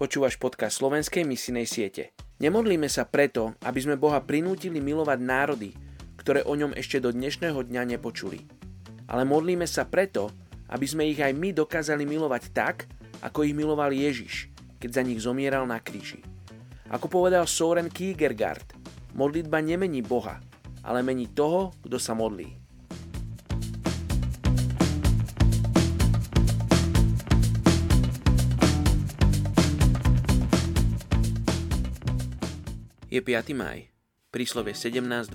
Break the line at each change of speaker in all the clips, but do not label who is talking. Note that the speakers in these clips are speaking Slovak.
Počúvaš podcast slovenskej misinej siete. Nemodlíme sa preto, aby sme Boha prinútili milovať národy, ktoré o ňom ešte do dnešného dňa nepočuli. Ale modlíme sa preto, aby sme ich aj my dokázali milovať tak, ako ich miloval Ježiš, keď za nich zomieral na kríži. Ako povedal Soren Kierkegaard, modlitba nemení Boha, ale mení toho, kto sa modlí. Je 5. maj, príslovie 17.22.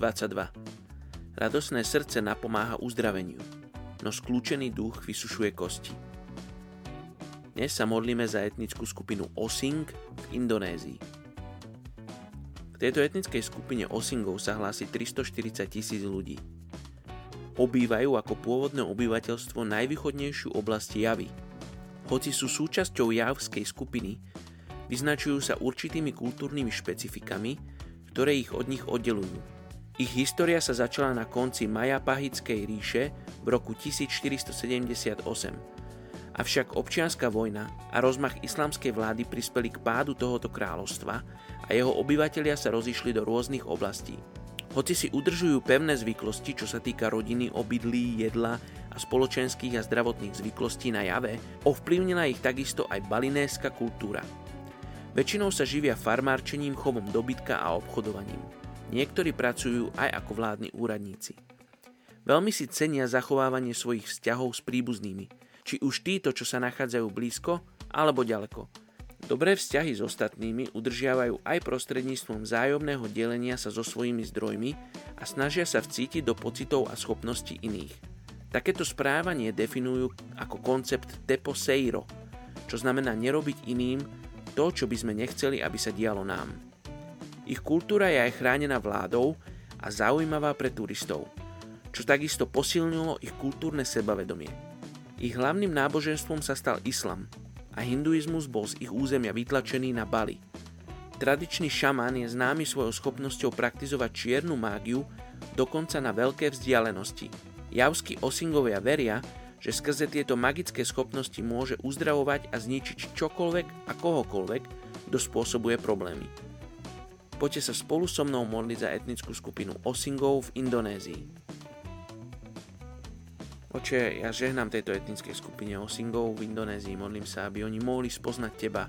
Radosné srdce napomáha uzdraveniu, no skľúčený duch vysušuje kosti. Dnes sa modlíme za etnickú skupinu Osing v Indonézii. K tejto etnickej skupine Osingov sa hlási 340 tisíc ľudí. Obývajú ako pôvodné obyvateľstvo najvýchodnejšiu oblasť Javy. Hoci sú súčasťou javskej skupiny, Vyznačujú sa určitými kultúrnymi špecifikami, ktoré ich od nich oddelujú. Ich história sa začala na konci Majapahickej ríše v roku 1478. Avšak občianská vojna a rozmach islamskej vlády prispeli k pádu tohoto kráľovstva a jeho obyvatelia sa rozišli do rôznych oblastí. Hoci si udržujú pevné zvyklosti, čo sa týka rodiny, obydlí, jedla a spoločenských a zdravotných zvyklostí na jave, ovplyvnila ich takisto aj balinésska kultúra. Väčšinou sa živia farmárčením, chovom dobytka a obchodovaním. Niektorí pracujú aj ako vládni úradníci. Veľmi si cenia zachovávanie svojich vzťahov s príbuznými, či už títo, čo sa nachádzajú blízko, alebo ďaleko. Dobré vzťahy s ostatnými udržiavajú aj prostredníctvom vzájomného delenia sa so svojimi zdrojmi a snažia sa vcítiť do pocitov a schopností iných. Takéto správanie definujú ako koncept deposeiro, čo znamená nerobiť iným to, čo by sme nechceli, aby sa dialo nám. Ich kultúra je aj chránená vládou a zaujímavá pre turistov, čo takisto posilnilo ich kultúrne sebavedomie. Ich hlavným náboženstvom sa stal islam a hinduizmus bol z ich územia vytlačený na Bali. Tradičný šamán je známy svojou schopnosťou praktizovať čiernu mágiu dokonca na veľké vzdialenosti. Javskí osingovia veria, že skrze tieto magické schopnosti môže uzdravovať a zničiť čokoľvek a kohokoľvek, kto spôsobuje problémy. Poďte sa spolu so mnou modliť za etnickú skupinu Osingov v Indonézii. Oče, ja žehnám tejto etnickej skupine Osingov v Indonézii, modlím sa, aby oni mohli spoznať Teba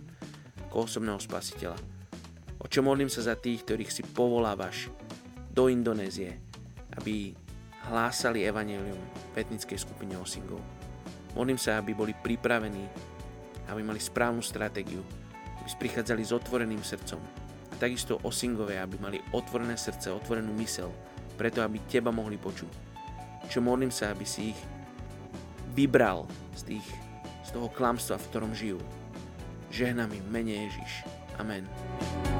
ako osobného spasiteľa. Oče, modlím sa za tých, ktorých si povolávaš do Indonézie, aby hlásali evanelium v etnickej skupine Osingov. Modlím sa, aby boli pripravení, aby mali správnu stratégiu, aby prichádzali s otvoreným srdcom. A takisto Osingové, aby mali otvorené srdce, otvorenú mysel, preto aby teba mohli počuť. Čo modlím sa, aby si ich vybral z, tých, z toho klamstva, v ktorom žijú. Žehnám mene Ježiš. Amen.